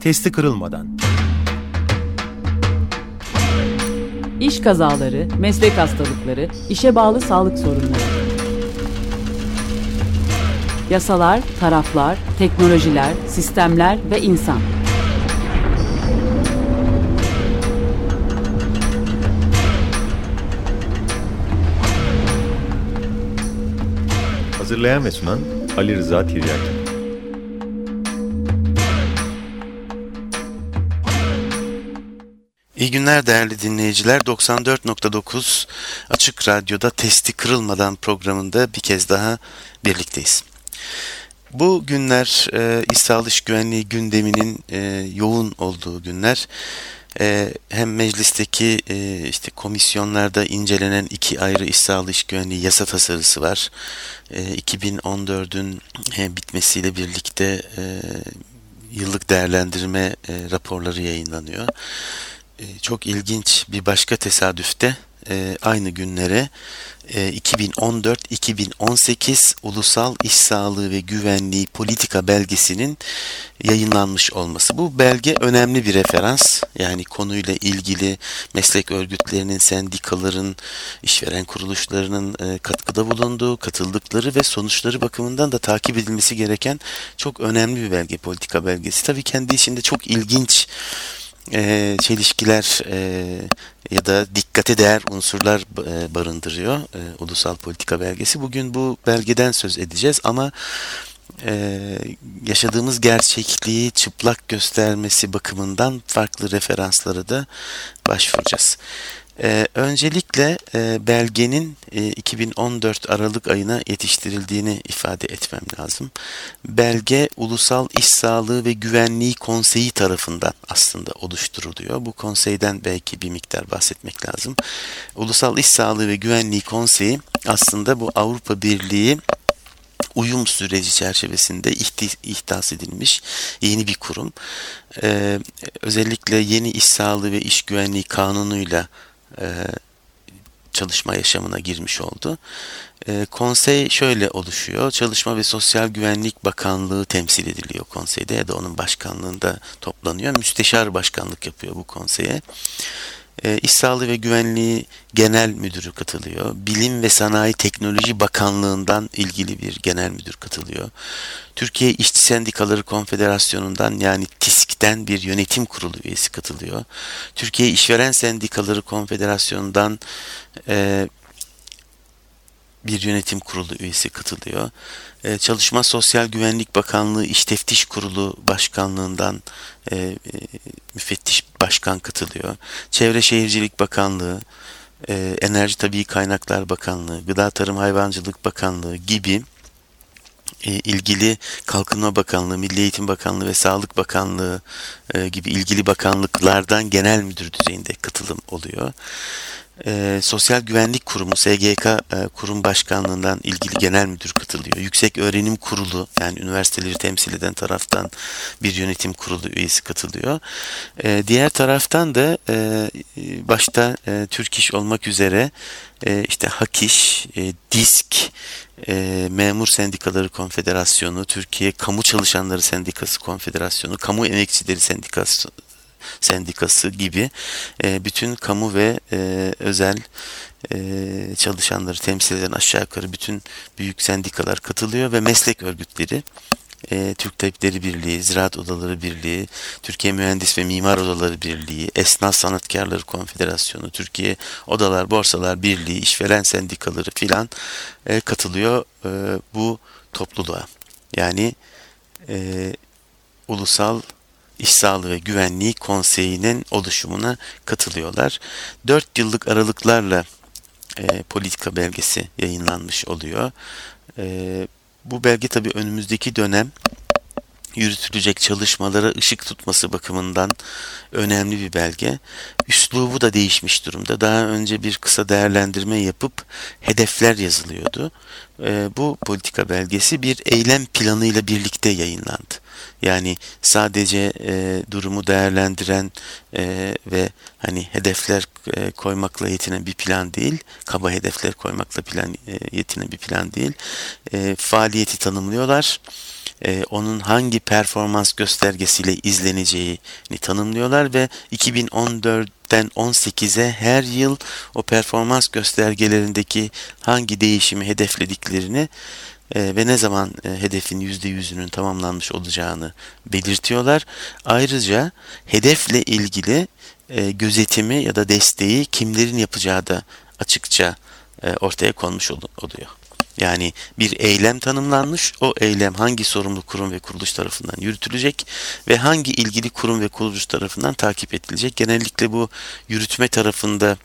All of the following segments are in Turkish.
testi kırılmadan. İş kazaları, meslek hastalıkları, işe bağlı sağlık sorunları. Yasalar, taraflar, teknolojiler, sistemler ve insan. Hazırlayan ve sunan Ali Rıza Tiryaki. İyi günler değerli dinleyiciler. 94.9 Açık Radyo'da Testi Kırılmadan programında bir kez daha birlikteyiz. Bu günler e, İş Sağlık Güvenliği gündeminin e, yoğun olduğu günler. E, hem meclisteki e, işte komisyonlarda incelenen iki ayrı sağlığı iş güvenliği yasa tasarısı var. E, 2014'ün e, bitmesiyle birlikte e, yıllık değerlendirme e, raporları yayınlanıyor. E, çok ilginç bir başka tesadüfte e, aynı günlere 2014-2018 e, Ulusal İş Sağlığı ve Güvenliği Politika Belgesi'nin yayınlanmış olması. Bu belge önemli bir referans. Yani konuyla ilgili meslek örgütlerinin, sendikaların, işveren kuruluşlarının katkıda bulunduğu, katıldıkları ve sonuçları bakımından da takip edilmesi gereken çok önemli bir belge, politika belgesi. Tabii kendi içinde çok ilginç e, çelişkiler e, ya da dikkate değer unsurlar e, barındırıyor e, ulusal politika belgesi. Bugün bu belgeden söz edeceğiz ama e, yaşadığımız gerçekliği çıplak göstermesi bakımından farklı referansları da başvuracağız. Ee, öncelikle e, belgenin e, 2014 Aralık ayına yetiştirildiğini ifade etmem lazım. Belge Ulusal İş Sağlığı ve Güvenliği Konseyi tarafından aslında oluşturuluyor. Bu konseyden belki bir miktar bahsetmek lazım. Ulusal İş Sağlığı ve Güvenliği Konseyi aslında bu Avrupa Birliği uyum süreci çerçevesinde ihdas edilmiş yeni bir kurum. Ee, özellikle yeni iş sağlığı ve iş güvenliği kanunuyla e, çalışma yaşamına girmiş oldu. E, konsey şöyle oluşuyor. Çalışma ve Sosyal Güvenlik Bakanlığı temsil ediliyor konseyde ya da onun başkanlığında toplanıyor. Müsteşar başkanlık yapıyor bu konseye. E, İş Sağlığı ve Güvenliği Genel Müdürü katılıyor. Bilim ve Sanayi Teknoloji Bakanlığı'ndan ilgili bir genel müdür katılıyor. Türkiye İşçi Sendikaları Konfederasyonu'ndan yani TİSK'ten bir yönetim kurulu üyesi katılıyor. Türkiye İşveren Sendikaları Konfederasyonu'ndan e, bir yönetim kurulu üyesi katılıyor. Ee, Çalışma Sosyal Güvenlik Bakanlığı İş Teftiş Kurulu Başkanlığından e, e, müfettiş başkan katılıyor. Çevre Şehircilik Bakanlığı, e, Enerji Tabii Kaynaklar Bakanlığı, Gıda Tarım Hayvancılık Bakanlığı gibi ilgili Kalkınma Bakanlığı, Milli Eğitim Bakanlığı ve Sağlık Bakanlığı gibi ilgili bakanlıklardan genel müdür düzeyinde katılım oluyor e, Sosyal Güvenlik Kurumu SGK e, Kurum Başkanlığından ilgili genel müdür katılıyor. Yüksek Öğrenim Kurulu yani üniversiteleri temsil eden taraftan bir yönetim kurulu üyesi katılıyor. E, diğer taraftan da e, başta e, Türk İş olmak üzere e, işte HAKİŞ, e, DİSK, e, Memur Sendikaları Konfederasyonu, Türkiye Kamu Çalışanları Sendikası Konfederasyonu, Kamu Emekçileri Sendikası Sendikası gibi e, bütün kamu ve e, özel e, çalışanları temsil eden aşağı yukarı bütün büyük sendikalar katılıyor ve meslek örgütleri e, Türk Tabipleri Birliği, Ziraat Odaları Birliği, Türkiye Mühendis ve Mimar Odaları Birliği, Esnaf Sanatkarları Konfederasyonu, Türkiye Odalar Borsalar Birliği, işveren sendikaları filan e, katılıyor e, bu topluluğa. Yani e, ulusal İş Sağlığı ve Güvenliği Konseyi'nin oluşumuna katılıyorlar. 4 yıllık aralıklarla e, politika belgesi yayınlanmış oluyor. E, bu belge tabii önümüzdeki dönem yürütülecek çalışmalara ışık tutması bakımından önemli bir belge. Üslubu da değişmiş durumda. Daha önce bir kısa değerlendirme yapıp hedefler yazılıyordu. E, bu politika belgesi bir eylem planıyla birlikte yayınlandı. Yani sadece e, durumu değerlendiren e, ve hani hedefler e, koymakla yetinen bir plan değil, kaba hedefler koymakla plan e, yetinen bir plan değil. E, faaliyeti tanımlıyorlar e, onun hangi performans göstergesiyle izleneceğini tanımlıyorlar ve 2014'ten 18'e her yıl o performans göstergelerindeki hangi değişimi hedeflediklerini e, ve ne zaman e, hedefin %100'ünün tamamlanmış olacağını belirtiyorlar. Ayrıca hedefle ilgili e, gözetimi ya da desteği kimlerin yapacağı da açıkça e, ortaya konmuş oluyor. Yani bir eylem tanımlanmış. O eylem hangi sorumlu kurum ve kuruluş tarafından yürütülecek ve hangi ilgili kurum ve kuruluş tarafından takip edilecek. Genellikle bu yürütme tarafında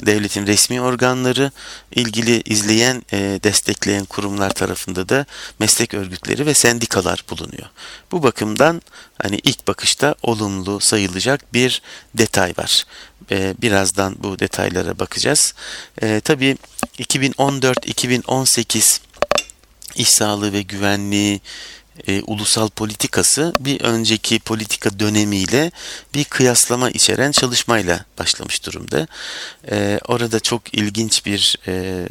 devletin resmi organları, ilgili izleyen, e, destekleyen kurumlar tarafında da meslek örgütleri ve sendikalar bulunuyor. Bu bakımdan hani ilk bakışta olumlu sayılacak bir detay var. E, birazdan bu detaylara bakacağız. E, tabii 2014-2018 iş sağlığı ve güvenliği e, ulusal politikası bir önceki politika dönemiyle bir kıyaslama içeren çalışmayla başlamış durumda. E, orada çok ilginç bir e,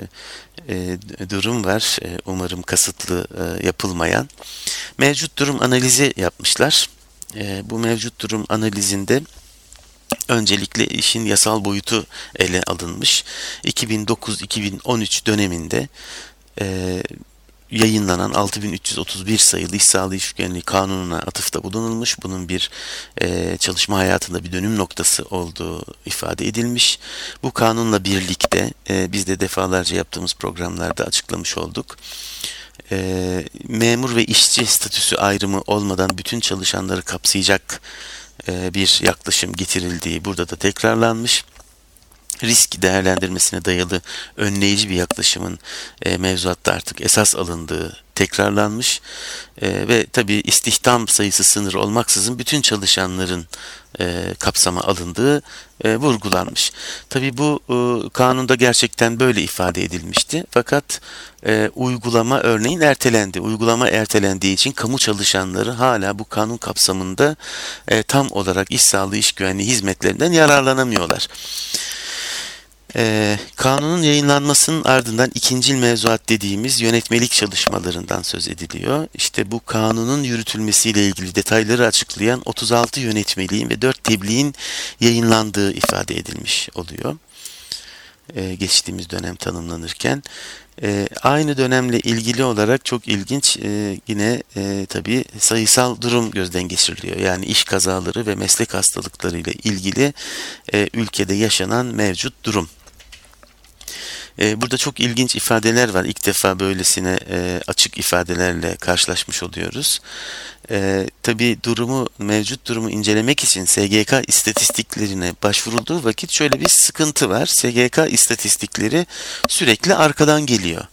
e, durum var. E, umarım kasıtlı e, yapılmayan. Mevcut durum analizi yapmışlar. E, bu mevcut durum analizinde öncelikle işin yasal boyutu ele alınmış. 2009-2013 döneminde e, yayınlanan 6331 sayılı İş Sağlığı İş Güvenliği Kanunu'na atıfta bulunulmuş. Bunun bir e, çalışma hayatında bir dönüm noktası olduğu ifade edilmiş. Bu kanunla birlikte e, biz de defalarca yaptığımız programlarda açıklamış olduk. E, memur ve işçi statüsü ayrımı olmadan bütün çalışanları kapsayacak e, bir yaklaşım getirildiği burada da tekrarlanmış risk değerlendirmesine dayalı önleyici bir yaklaşımın e, mevzuatta artık esas alındığı tekrarlanmış e, ve tabi istihdam sayısı sınır olmaksızın bütün çalışanların e, kapsama alındığı e, vurgulanmış. Tabi bu e, kanunda gerçekten böyle ifade edilmişti fakat e, uygulama örneğin ertelendi. Uygulama ertelendiği için kamu çalışanları hala bu kanun kapsamında e, tam olarak iş sağlığı iş güvenliği hizmetlerinden yararlanamıyorlar. Ee, kanunun yayınlanmasının ardından ikincil mevzuat dediğimiz yönetmelik çalışmalarından söz ediliyor. İşte bu kanunun yürütülmesiyle ilgili detayları açıklayan 36 yönetmeliğin ve 4 tebliğin yayınlandığı ifade edilmiş oluyor. Ee, geçtiğimiz dönem tanımlanırken. Ee, aynı dönemle ilgili olarak çok ilginç e, yine e, tabii sayısal durum gözden geçiriliyor. Yani iş kazaları ve meslek hastalıkları ile ilgili e, ülkede yaşanan mevcut durum e, burada çok ilginç ifadeler var. İlk defa böylesine e, açık ifadelerle karşılaşmış oluyoruz. E, tabii durumu, mevcut durumu incelemek için SGK istatistiklerine başvurulduğu vakit şöyle bir sıkıntı var. SGK istatistikleri sürekli arkadan geliyor.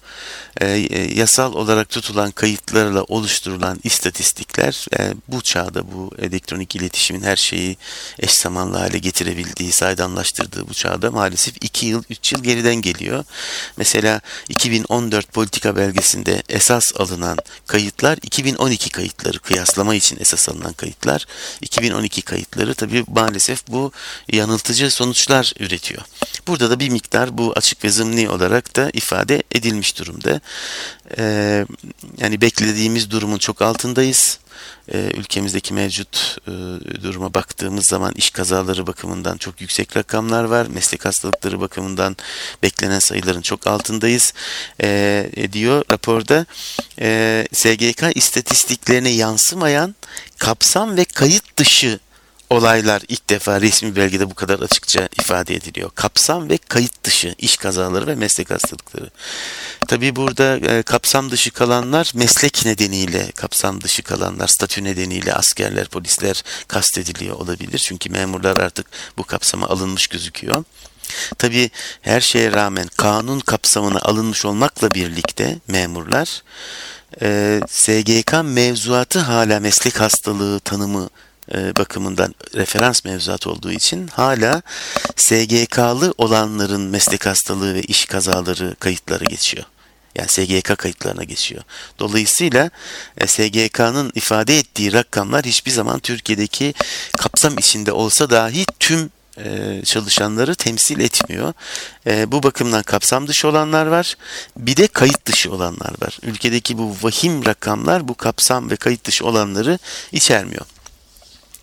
E, e, yasal olarak tutulan kayıtlarla oluşturulan istatistikler e, bu çağda bu elektronik iletişimin her şeyi eş zamanlı hale getirebildiği, saydamlaştırdığı bu çağda maalesef 2 yıl 3 yıl geriden geliyor. Mesela 2014 politika belgesinde esas alınan kayıtlar 2012 kayıtları kıyaslama için esas alınan kayıtlar 2012 kayıtları tabii maalesef bu yanıltıcı sonuçlar üretiyor. Burada da bir miktar bu açık ve zımni olarak da ifade edilmiş durumda. Ee, yani beklediğimiz durumun çok altındayız. Ee, ülkemizdeki mevcut e, duruma baktığımız zaman iş kazaları bakımından çok yüksek rakamlar var. Meslek hastalıkları bakımından beklenen sayıların çok altındayız ee, diyor raporda. Ee, SGK istatistiklerine yansımayan kapsam ve kayıt dışı olaylar ilk defa resmi belgede bu kadar açıkça ifade ediliyor. Kapsam ve kayıt dışı iş kazaları ve meslek hastalıkları. Tabii burada e, kapsam dışı kalanlar meslek nedeniyle kapsam dışı kalanlar statü nedeniyle askerler, polisler kastediliyor olabilir. Çünkü memurlar artık bu kapsama alınmış gözüküyor. Tabii her şeye rağmen kanun kapsamına alınmış olmakla birlikte memurlar e, SGK mevzuatı hala meslek hastalığı tanımı bakımından referans mevzuat olduğu için hala SGK'lı olanların meslek hastalığı ve iş kazaları kayıtları geçiyor. Yani SGK kayıtlarına geçiyor. Dolayısıyla e, SGK'nın ifade ettiği rakamlar hiçbir zaman Türkiye'deki kapsam içinde olsa dahi tüm e, çalışanları temsil etmiyor. E, bu bakımdan kapsam dışı olanlar var. Bir de kayıt dışı olanlar var. Ülkedeki bu vahim rakamlar bu kapsam ve kayıt dışı olanları içermiyor.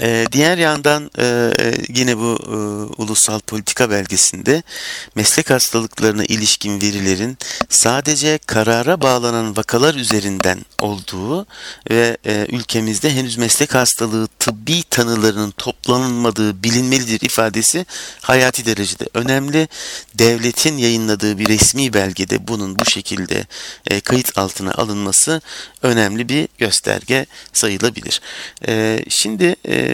Ee, diğer yandan e, yine bu e, ulusal politika belgesinde meslek hastalıklarına ilişkin verilerin sadece karara bağlanan vakalar üzerinden olduğu ve e, ülkemizde henüz meslek hastalığı tıbbi tanılarının toplanılmadığı bilinmelidir ifadesi hayati derecede önemli. Devletin yayınladığı bir resmi belgede bunun bu şekilde e, kayıt altına alınması önemli bir gösterge sayılabilir. E, şimdi e,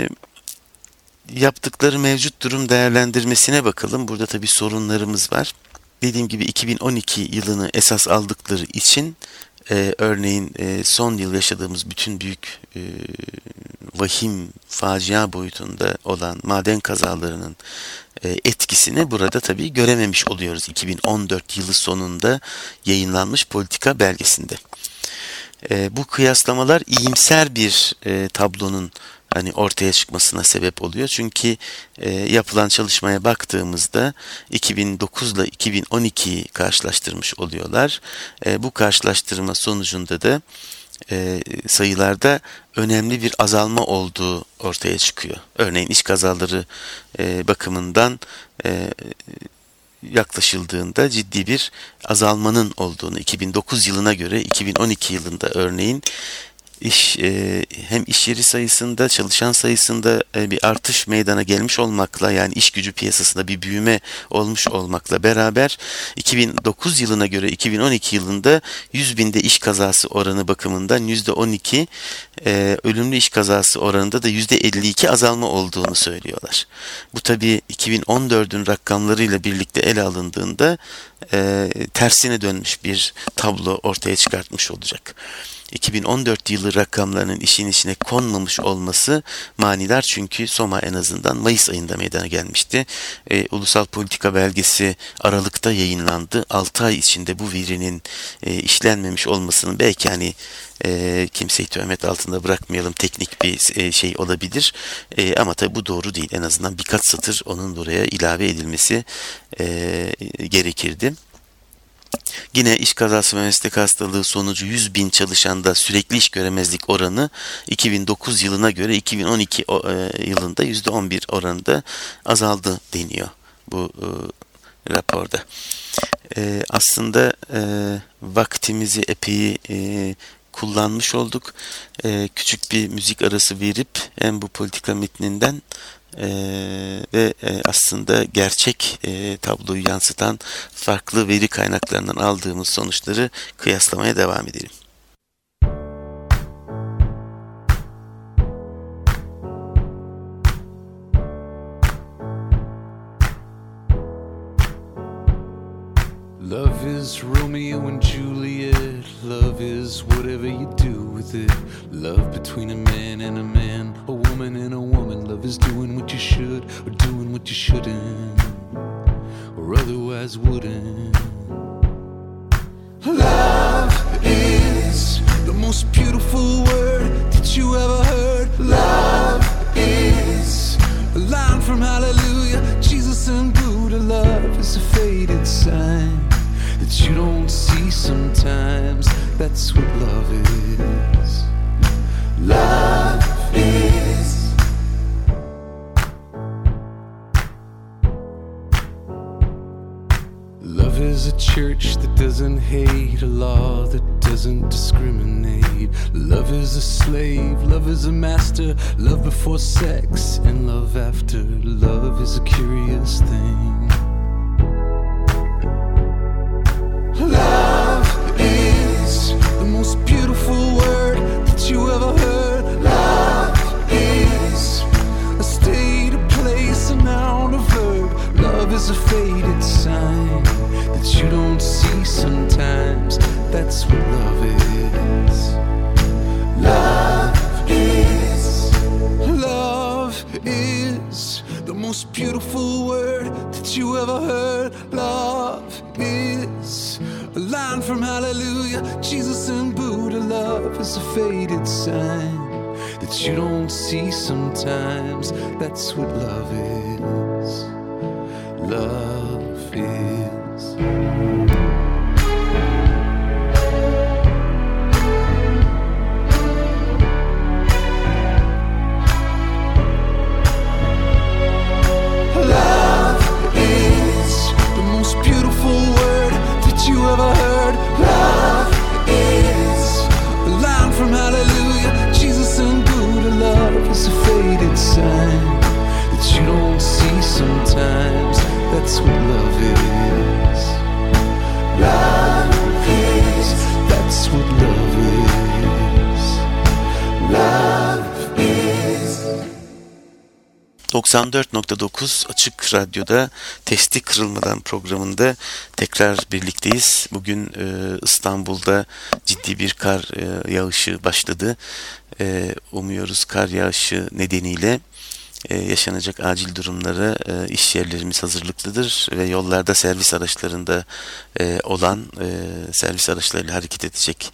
yaptıkları mevcut durum değerlendirmesine bakalım. Burada tabii sorunlarımız var. Dediğim gibi 2012 yılını esas aldıkları için e, örneğin e, son yıl yaşadığımız bütün büyük e, vahim facia boyutunda olan maden kazalarının e, etkisini burada tabii görememiş oluyoruz 2014 yılı sonunda yayınlanmış politika belgesinde. E, bu kıyaslamalar iyimser bir e, tablonun hani ortaya çıkmasına sebep oluyor. Çünkü e, yapılan çalışmaya baktığımızda 2009 ile 2012'yi karşılaştırmış oluyorlar. E, bu karşılaştırma sonucunda da e, sayılarda önemli bir azalma olduğu ortaya çıkıyor. Örneğin iş kazaları e, bakımından e, yaklaşıldığında ciddi bir azalmanın olduğunu 2009 yılına göre 2012 yılında örneğin iş e, hem iş yeri sayısında çalışan sayısında e, bir artış meydana gelmiş olmakla yani iş gücü piyasasında bir büyüme olmuş olmakla beraber 2009 yılına göre 2012 yılında 100 binde iş kazası oranı bakımından %12 e, ölümlü iş kazası oranında da %52 azalma olduğunu söylüyorlar. Bu tabi 2014'ün rakamlarıyla birlikte ele alındığında e, tersine dönmüş bir tablo ortaya çıkartmış olacak. 2014 yılı rakamlarının işin içine konmamış olması manidar çünkü Soma en azından Mayıs ayında meydana gelmişti. E, Ulusal Politika Belgesi Aralık'ta yayınlandı. 6 ay içinde bu verinin e, işlenmemiş olmasının belki hani e, kimseyi töhmet altında bırakmayalım teknik bir e, şey olabilir e, ama tabi bu doğru değil en azından birkaç satır onun buraya ilave edilmesi e, gerekirdi. Yine iş kazası ve meslek hastalığı sonucu 100 bin çalışanda sürekli iş göremezlik oranı 2009 yılına göre 2012 e, yılında %11 oranında azaldı deniyor bu e, raporda. E, aslında e, vaktimizi epey e, kullanmış olduk. E, küçük bir müzik arası verip hem bu politika metninden e, ve e, aslında gerçek e, tabloyu yansıtan farklı veri kaynaklarından aldığımız sonuçları kıyaslamaya devam edelim. Love is Romeo and Juliet. Love is whatever you do with it. Love between a man and a man, a woman and a woman. Love is doing what you should or doing what you shouldn't, or otherwise wouldn't. Love is the most beautiful word that you ever heard. Love is a line from Hallelujah. Jesus and Buddha. Love is a faded sign that you don't see sometimes. That's what love is. Love is. Church that doesn't hate, a law that doesn't discriminate. Love is a slave, love is a master, love before sex and love after. Love is a curious thing. Love is the most beautiful word that you ever heard. Is a faded sign that you don't see sometimes. That's what love is. Love is. Love is the most beautiful word that you ever heard. Love is a line from Hallelujah. Jesus and Buddha. Love is a faded sign that you don't see sometimes. That's what love is. Love 94.9 Açık Radyo'da Testi Kırılmadan programında tekrar birlikteyiz. Bugün e, İstanbul'da ciddi bir kar e, yağışı başladı. E, umuyoruz kar yağışı nedeniyle e, yaşanacak acil durumlara e, iş yerlerimiz hazırlıklıdır ve yollarda servis araçlarında e, olan e, servis araçlarıyla hareket edecek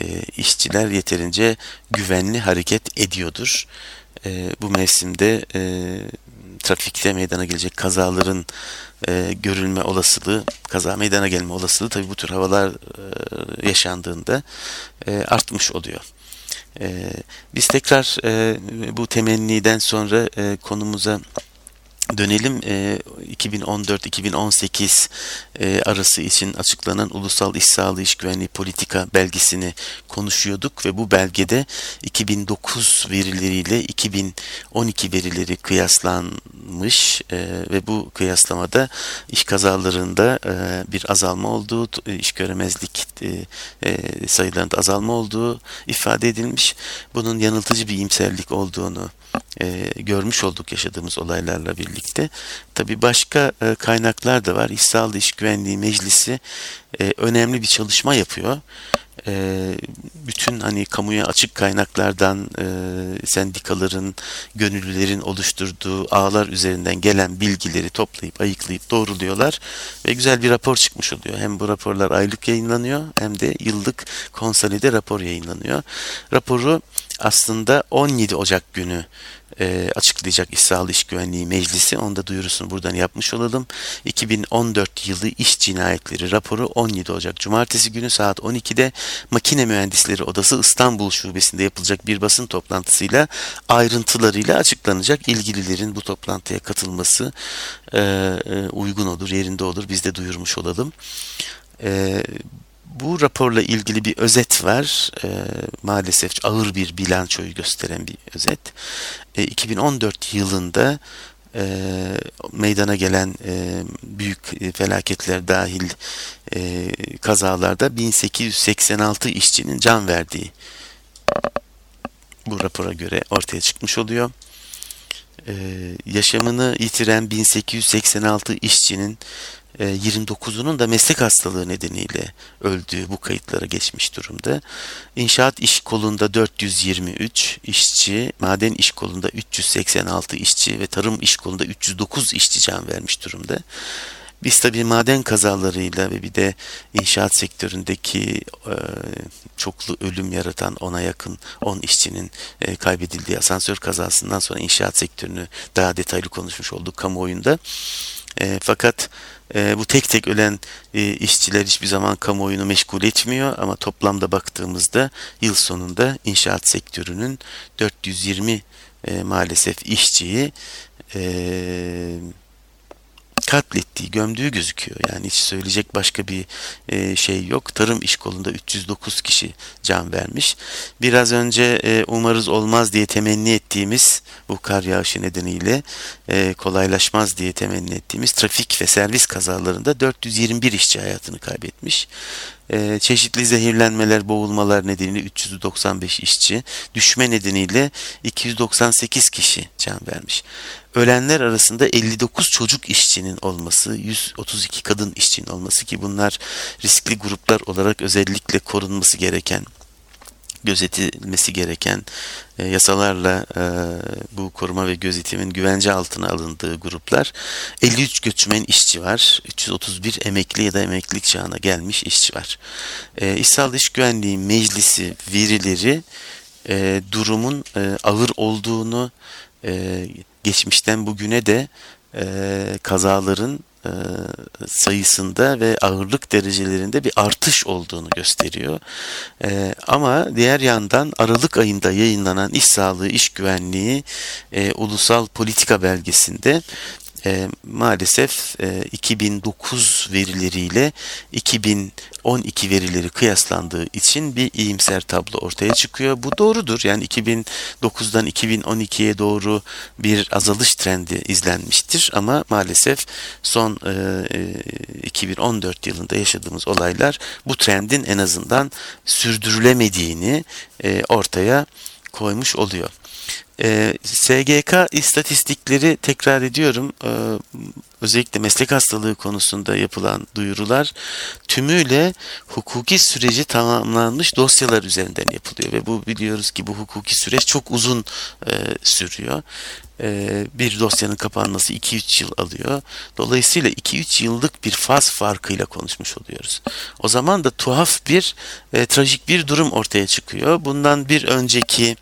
e, işçiler yeterince güvenli hareket ediyordur. E, bu mevsimde e, trafikte meydana gelecek kazaların e, görülme olasılığı, kaza meydana gelme olasılığı tabii bu tür havalar e, yaşandığında e, artmış oluyor. E, biz tekrar e, bu temenniden sonra e, konumuza dönelim. E, 2014-2018 e, arası için açıklanan Ulusal İş Sağlığı İş Güvenliği Politika belgesini konuşuyorduk ve bu belgede 2009 verileriyle 2012 verileri kıyaslanmış e, ve bu kıyaslamada iş kazalarında e, bir azalma olduğu, iş göremezlik sayılarında azalma olduğu ifade edilmiş. Bunun yanıltıcı bir iyimserlik olduğunu e, görmüş olduk yaşadığımız olaylarla birlikte. Tabi başka e, kaynaklar da var. Sağlığı İş Güvenliği Meclisi e, önemli bir çalışma yapıyor. E, bütün hani kamuya açık kaynaklardan e, sendikaların, gönüllülerin oluşturduğu ağlar üzerinden gelen bilgileri toplayıp ayıklayıp doğruluyorlar ve güzel bir rapor çıkmış oluyor. Hem bu raporlar aylık yayınlanıyor hem de yıllık konsolide rapor yayınlanıyor. Raporu aslında 17 Ocak günü e, açıklayacak İş İş Güvenliği Meclisi. Onu da duyurusunu buradan yapmış olalım. 2014 yılı iş cinayetleri raporu 17 Ocak Cumartesi günü saat 12'de Makine Mühendisleri Odası İstanbul Şubesi'nde yapılacak bir basın toplantısıyla ayrıntılarıyla açıklanacak. İlgililerin bu toplantıya katılması e, e, uygun olur, yerinde olur. Biz de duyurmuş olalım. E, bu raporla ilgili bir özet var. E, maalesef ağır bir bilançoyu gösteren bir özet. E, 2014 yılında e, meydana gelen e, büyük e, felaketler dahil e, kazalarda 1886 işçinin can verdiği bu rapora göre ortaya çıkmış oluyor. E, yaşamını yitiren 1886 işçinin 29'unun da meslek hastalığı nedeniyle öldüğü bu kayıtlara geçmiş durumda. İnşaat iş kolunda 423 işçi, maden iş kolunda 386 işçi ve tarım iş kolunda 309 işçi can vermiş durumda. Biz tabii maden kazalarıyla ve bir de inşaat sektöründeki e, çoklu ölüm yaratan ona yakın 10 işçinin e, kaybedildiği asansör kazasından sonra inşaat sektörünü daha detaylı konuşmuş olduk kamuoyunda. E, fakat e, bu tek tek ölen e, işçiler hiçbir zaman kamuoyunu meşgul etmiyor ama toplamda baktığımızda yıl sonunda inşaat sektörünün 420 e, maalesef işçiyi e, katlettiği, gömdüğü gözüküyor. Yani hiç söyleyecek başka bir e, şey yok. Tarım iş kolunda 309 kişi can vermiş. Biraz önce e, umarız olmaz diye temenni ettiğimiz bu kar yağışı nedeniyle e, kolaylaşmaz diye temenni ettiğimiz trafik ve servis kazalarında 421 işçi hayatını kaybetmiş. E, çeşitli zehirlenmeler, boğulmalar nedeniyle 395 işçi, düşme nedeniyle 298 kişi can vermiş. Ölenler arasında 59 çocuk işçinin olması, 132 kadın işçinin olması ki bunlar riskli gruplar olarak özellikle korunması gereken gözetilmesi gereken e, yasalarla e, bu koruma ve gözetimin güvence altına alındığı gruplar. 53 göçmen işçi var 331 emekli ya da emeklilik çağına gelmiş işçi var. E, Sağlığı İş Güvenliği Meclisi verileri e, durumun e, ağır olduğunu e, geçmişten bugüne de e, kazaların sayısında ve ağırlık derecelerinde bir artış olduğunu gösteriyor. E, ama diğer yandan Aralık ayında yayınlanan İş Sağlığı, İş Güvenliği e, Ulusal Politika Belgesi'nde e, maalesef e, 2009 verileriyle 2012 verileri kıyaslandığı için bir iyimser tablo ortaya çıkıyor. Bu doğrudur. Yani 2009'dan 2012'ye doğru bir azalış trendi izlenmiştir ama maalesef son e, 2014 yılında yaşadığımız olaylar bu trendin en azından sürdürülemediğini e, ortaya koymuş oluyor. E, SGK istatistikleri tekrar ediyorum. E, özellikle meslek hastalığı konusunda yapılan duyurular tümüyle hukuki süreci tamamlanmış dosyalar üzerinden yapılıyor ve bu biliyoruz ki bu hukuki süreç çok uzun e, sürüyor. E, bir dosyanın kapanması 2-3 yıl alıyor. Dolayısıyla 2-3 yıllık bir faz farkıyla konuşmuş oluyoruz. O zaman da tuhaf bir e, trajik bir durum ortaya çıkıyor. Bundan bir önceki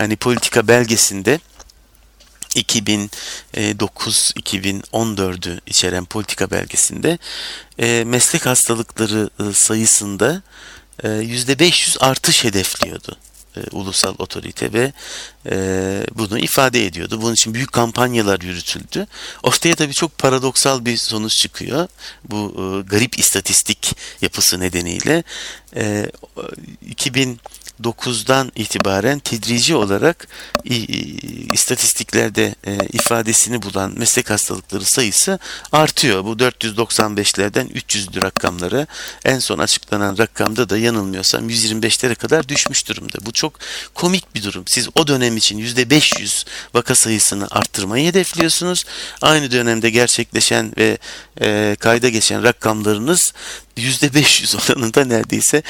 yani politika belgesinde 2009-2014'ü içeren politika belgesinde e, meslek hastalıkları e, sayısında e, %500 artış hedefliyordu e, ulusal otorite ve e, bunu ifade ediyordu. Bunun için büyük kampanyalar yürütüldü. Ortaya tabii çok paradoksal bir sonuç çıkıyor. Bu e, garip istatistik yapısı nedeniyle e, 2000 9'dan itibaren tedrici olarak istatistiklerde e, ifadesini bulan meslek hastalıkları sayısı artıyor. Bu 495'lerden 300'lü rakamları en son açıklanan rakamda da yanılmıyorsam 125'lere kadar düşmüş durumda. Bu çok komik bir durum. Siz o dönem için %500 vaka sayısını arttırmayı hedefliyorsunuz. Aynı dönemde gerçekleşen ve e, kayda geçen rakamlarınız %500 oranında neredeyse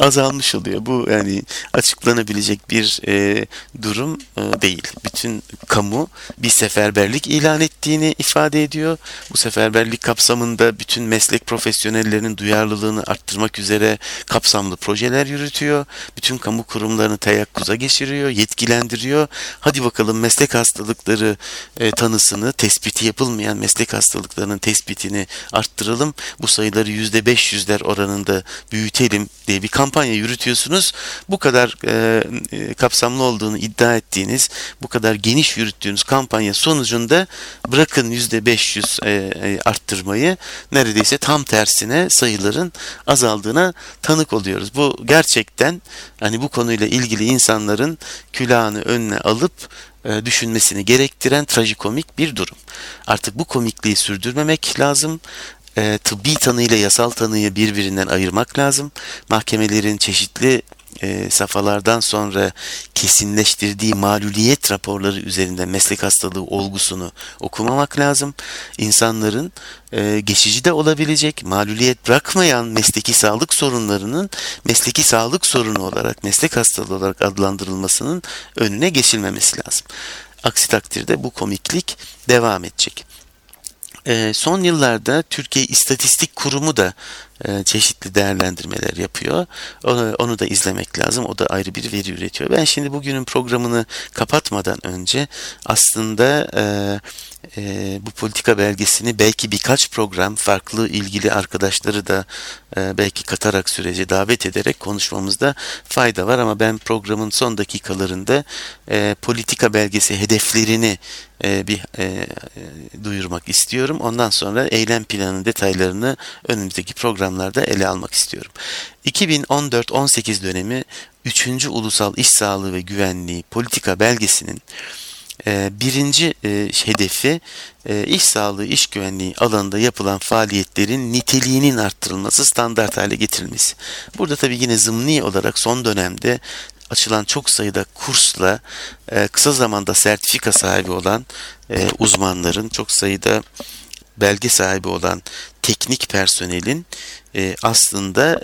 azalmış oluyor. Bu yani açıklanabilecek bir e, durum e, değil. Bütün kamu bir seferberlik ilan ettiğini ifade ediyor. Bu seferberlik kapsamında bütün meslek profesyonellerinin duyarlılığını arttırmak üzere kapsamlı projeler yürütüyor. Bütün kamu kurumlarını teyakkuza geçiriyor, yetkilendiriyor. Hadi bakalım meslek hastalıkları e, tanısını, tespiti yapılmayan meslek hastalıklarının tespitini arttıralım. Bu sayıları %500'ler oranında büyütelim diye bir kampanya yürütüyorsunuz. Bu kadar e, e, kapsamlı olduğunu iddia ettiğiniz, bu kadar geniş yürüttüğünüz kampanya sonucunda bırakın %500 e, e, arttırmayı neredeyse tam tersine sayıların azaldığına tanık oluyoruz. Bu gerçekten hani bu konuyla ilgili insanların külahını önüne alıp e, düşünmesini gerektiren trajikomik bir durum. Artık bu komikliği sürdürmemek lazım e, tıbbi tanı ile yasal tanıyı birbirinden ayırmak lazım. Mahkemelerin çeşitli e, safhalardan sonra kesinleştirdiği maluliyet raporları üzerinde meslek hastalığı olgusunu okumamak lazım. İnsanların e, geçici de olabilecek maluliyet bırakmayan mesleki sağlık sorunlarının mesleki sağlık sorunu olarak meslek hastalığı olarak adlandırılmasının önüne geçilmemesi lazım. Aksi takdirde bu komiklik devam edecek. E, son yıllarda Türkiye İstatistik Kurumu da çeşitli değerlendirmeler yapıyor. Onu, da izlemek lazım. O da ayrı bir veri üretiyor. Ben şimdi bugünün programını kapatmadan önce aslında e, e, bu politika belgesini belki birkaç program farklı ilgili arkadaşları da e, belki katarak sürece davet ederek konuşmamızda fayda var ama ben programın son dakikalarında e, politika belgesi hedeflerini e, bir e, e duyurmak istiyorum. Ondan sonra eylem planının detaylarını önümüzdeki programlarda ele almak istiyorum. 2014-18 dönemi 3. Ulusal İş Sağlığı ve Güvenliği Politika Belgesi'nin e, birinci e, hedefi e, iş sağlığı, iş güvenliği alanında yapılan faaliyetlerin niteliğinin arttırılması, standart hale getirilmesi. Burada tabii yine zımni olarak son dönemde açılan çok sayıda kursla kısa zamanda sertifika sahibi olan uzmanların çok sayıda belge sahibi olan teknik personelin aslında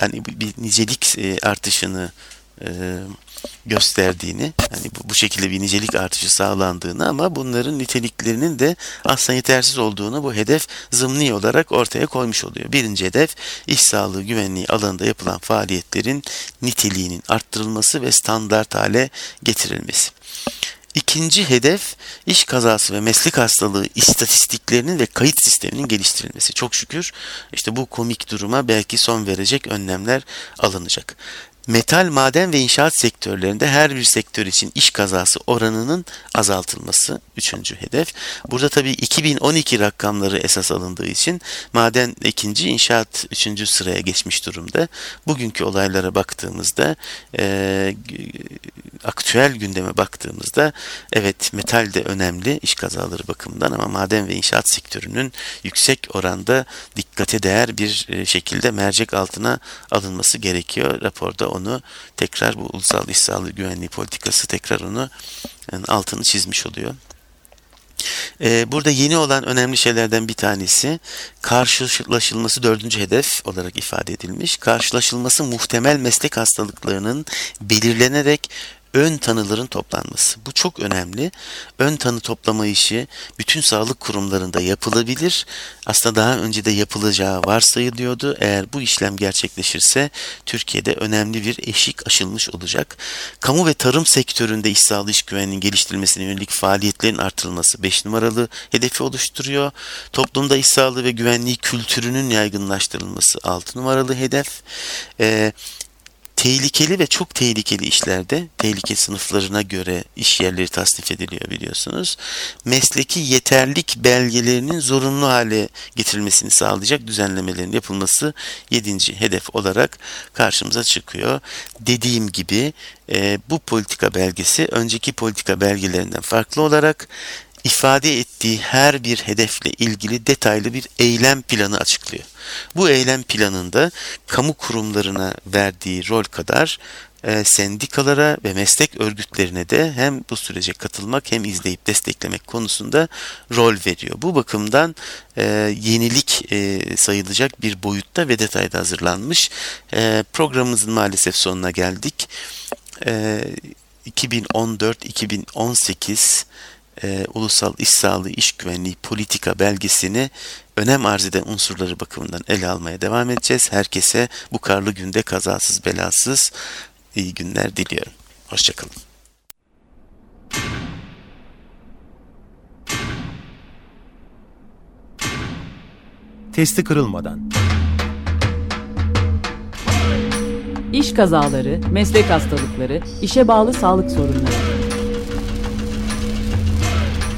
hani bir nicelik artışını e, gösterdiğini, hani bu, bu şekilde bir nicelik artışı sağlandığını ama bunların niteliklerinin de aslında yetersiz olduğunu bu hedef zımni olarak ortaya koymuş oluyor. Birinci hedef iş sağlığı güvenliği alanında yapılan faaliyetlerin niteliğinin arttırılması ve standart hale getirilmesi. İkinci hedef iş kazası ve meslek hastalığı istatistiklerinin ve kayıt sisteminin geliştirilmesi. Çok şükür işte bu komik duruma belki son verecek önlemler alınacak. Metal, maden ve inşaat sektörlerinde her bir sektör için iş kazası oranının azaltılması üçüncü hedef. Burada tabii 2012 rakamları esas alındığı için maden ikinci, inşaat üçüncü sıraya geçmiş durumda. Bugünkü olaylara baktığımızda e, aktüel gündeme baktığımızda evet metal de önemli iş kazaları bakımından ama maden ve inşaat sektörünün yüksek oranda dikkate değer bir şekilde mercek altına alınması gerekiyor. Raporda onu tekrar bu ulusal iş sağlığı güvenliği politikası tekrar onu yani altını çizmiş oluyor. Ee, burada yeni olan önemli şeylerden bir tanesi karşılaşılması dördüncü hedef olarak ifade edilmiş. Karşılaşılması muhtemel meslek hastalıklarının belirlenerek ön tanıların toplanması. Bu çok önemli. Ön tanı toplama işi bütün sağlık kurumlarında yapılabilir. Aslında daha önce de yapılacağı varsayılıyordu. Eğer bu işlem gerçekleşirse Türkiye'de önemli bir eşik aşılmış olacak. Kamu ve tarım sektöründe iş sağlığı iş güvenliğinin geliştirilmesine yönelik faaliyetlerin artırılması 5 numaralı hedefi oluşturuyor. Toplumda iş sağlığı ve güvenliği kültürünün yaygınlaştırılması 6 numaralı hedef. Ee, tehlikeli ve çok tehlikeli işlerde tehlike sınıflarına göre iş yerleri tasnif ediliyor biliyorsunuz. Mesleki yeterlik belgelerinin zorunlu hale getirilmesini sağlayacak düzenlemelerin yapılması yedinci hedef olarak karşımıza çıkıyor. Dediğim gibi e, bu politika belgesi önceki politika belgelerinden farklı olarak ifade ettiği her bir hedefle ilgili detaylı bir eylem planı açıklıyor. Bu eylem planında kamu kurumlarına verdiği rol kadar e, sendikalara ve meslek örgütlerine de hem bu sürece katılmak hem izleyip desteklemek konusunda rol veriyor. Bu bakımdan e, yenilik e, sayılacak bir boyutta ve detayda hazırlanmış. E, programımızın maalesef sonuna geldik. E, 2014-2018 e, Ulusal İş Sağlığı İş Güvenliği Politika belgesini önem arz eden unsurları bakımından ele almaya devam edeceğiz. Herkese bu karlı günde kazasız belasız iyi günler diliyorum. Hoşçakalın. Testi kırılmadan. İş kazaları, meslek hastalıkları, işe bağlı sağlık sorunları.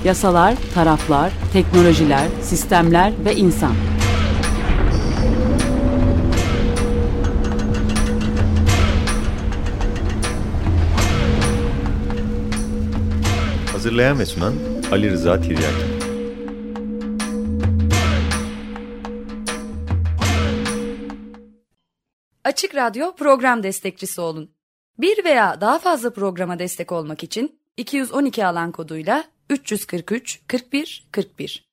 Yasalar, taraflar, teknolojiler, sistemler ve insan. Hazırlayan ve sunan Ali Rıza Tiryaki. Açık Radyo program destekçisi olun. Bir veya daha fazla programa destek olmak için 212 alan koduyla 343 41 41